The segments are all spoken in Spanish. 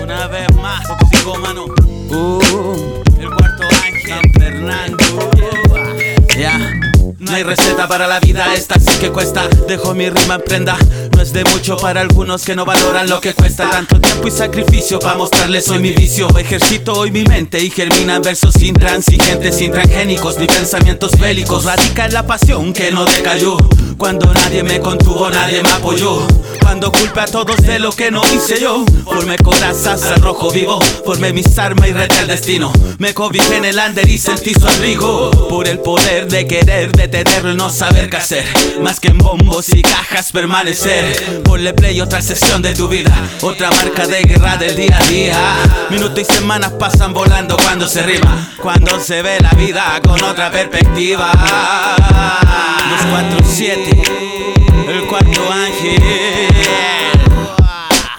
Una vez más, sigo mano. Uh, el cuarto ángel, Fernando. Ya. No hay receta para la vida, esta sí que cuesta. Dejo mi rima en prenda. No es de mucho para algunos que no valoran lo que cuesta. Tanto tiempo y sacrificio para mostrarles hoy mi vicio. Ejercito hoy mi mente y germina en versos intransigentes, sin transgénicos ni pensamientos bélicos. Radica en la pasión que no decayó. Cuando nadie me contuvo, nadie me apoyó. Cuando culpe a todos de lo que no hice yo. Formé corazas al rojo vivo. Formé mis armas y reté el destino. Me cobijé en el under y sentí su abrigo. Por el poder de querer detenerlo y no saber qué hacer. Más que en bombos y cajas permanecer. Ponle play otra sesión de tu vida. Otra marca de guerra del día a día. Minutos y semanas pasan volando cuando se rima. Cuando se ve la vida con otra perspectiva. 247, el cuarto ángel.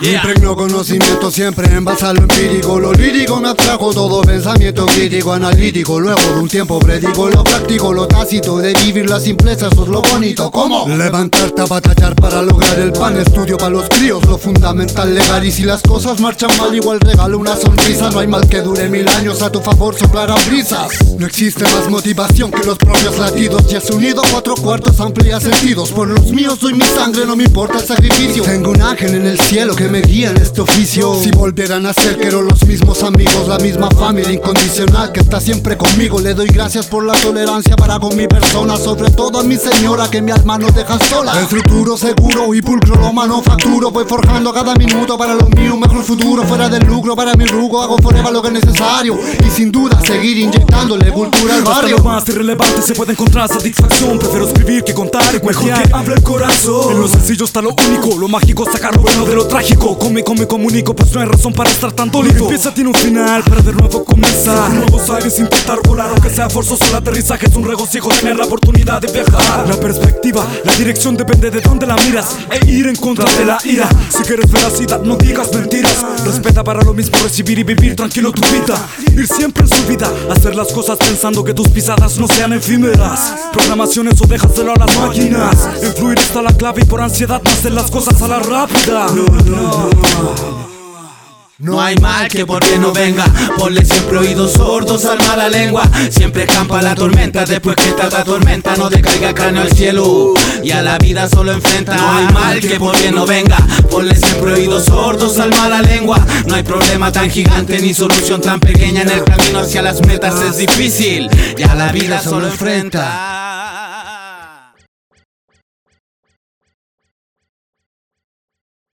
Impregno conocimiento siempre en base a lo empírico. Lo lírico me atrajo todo pensamiento crítico, analítico. Luego de un tiempo predico lo práctico, lo tácito De vivir la simpleza, eso es lo bonito. ¿Cómo? Levantarte a batallar para lograr el pan Estudio para los críos, lo fundamental legal. Y si las cosas marchan mal, igual regalo una sonrisa. No hay mal que dure mil años, a tu favor soplarán brisas No existe más motivación que los propios latidos. Y es unido cuatro cuartos amplía sentidos. Por los míos doy mi sangre, no me importa el sacrificio. Tengo un ángel en el cielo que me guía en este oficio. Si volvieran a ser, quiero los mismos amigos, la misma familia incondicional que está siempre conmigo. Le doy gracias por la tolerancia para con mi persona, sobre todo a mi señora que mi alma no deja sola. El futuro seguro y pulcro lo manufacturo, voy forjando cada minuto para lo mío, un mejor futuro fuera del lucro para mi rugo. Hago forever lo que es necesario y sin duda seguir inyectándole cultura al barrio. Hasta lo más irrelevante se puede encontrar satisfacción. Prefiero escribir que contar, mejor que hable el corazón. En lo sencillo está lo único, lo mágico sacar lo bueno de lo trágico. Come, come, comunico, pues no hay razón para estar tan dolido. Empieza tiene un final, para de nuevo comenzar. Nuevos aires, intentar volar, aunque sea forzoso el aterrizaje. Es un regocijo tener la oportunidad de viajar. La perspectiva, la dirección depende de dónde la miras. E ir en contra de la ira. Si quieres veracidad, no digas mentiras. Respeta para lo mismo recibir y vivir tranquilo tu vida. Ir siempre en su vida, hacer las cosas pensando que tus pisadas no sean efímeras. Programaciones o déjaselo a las máquinas. Influir está la clave y por ansiedad no hacer las cosas a la rápida. No hay mal que por bien no venga. Ponle siempre oídos sordos al mala lengua. Siempre campa la tormenta. Después que esta tormenta no decaiga cráneo al cielo. Y a la vida solo enfrenta. No hay mal que por bien no venga. Ponle siempre oídos sordos al mala lengua. No hay problema tan gigante ni solución tan pequeña. En el camino hacia las metas es difícil. Y a la vida solo enfrenta.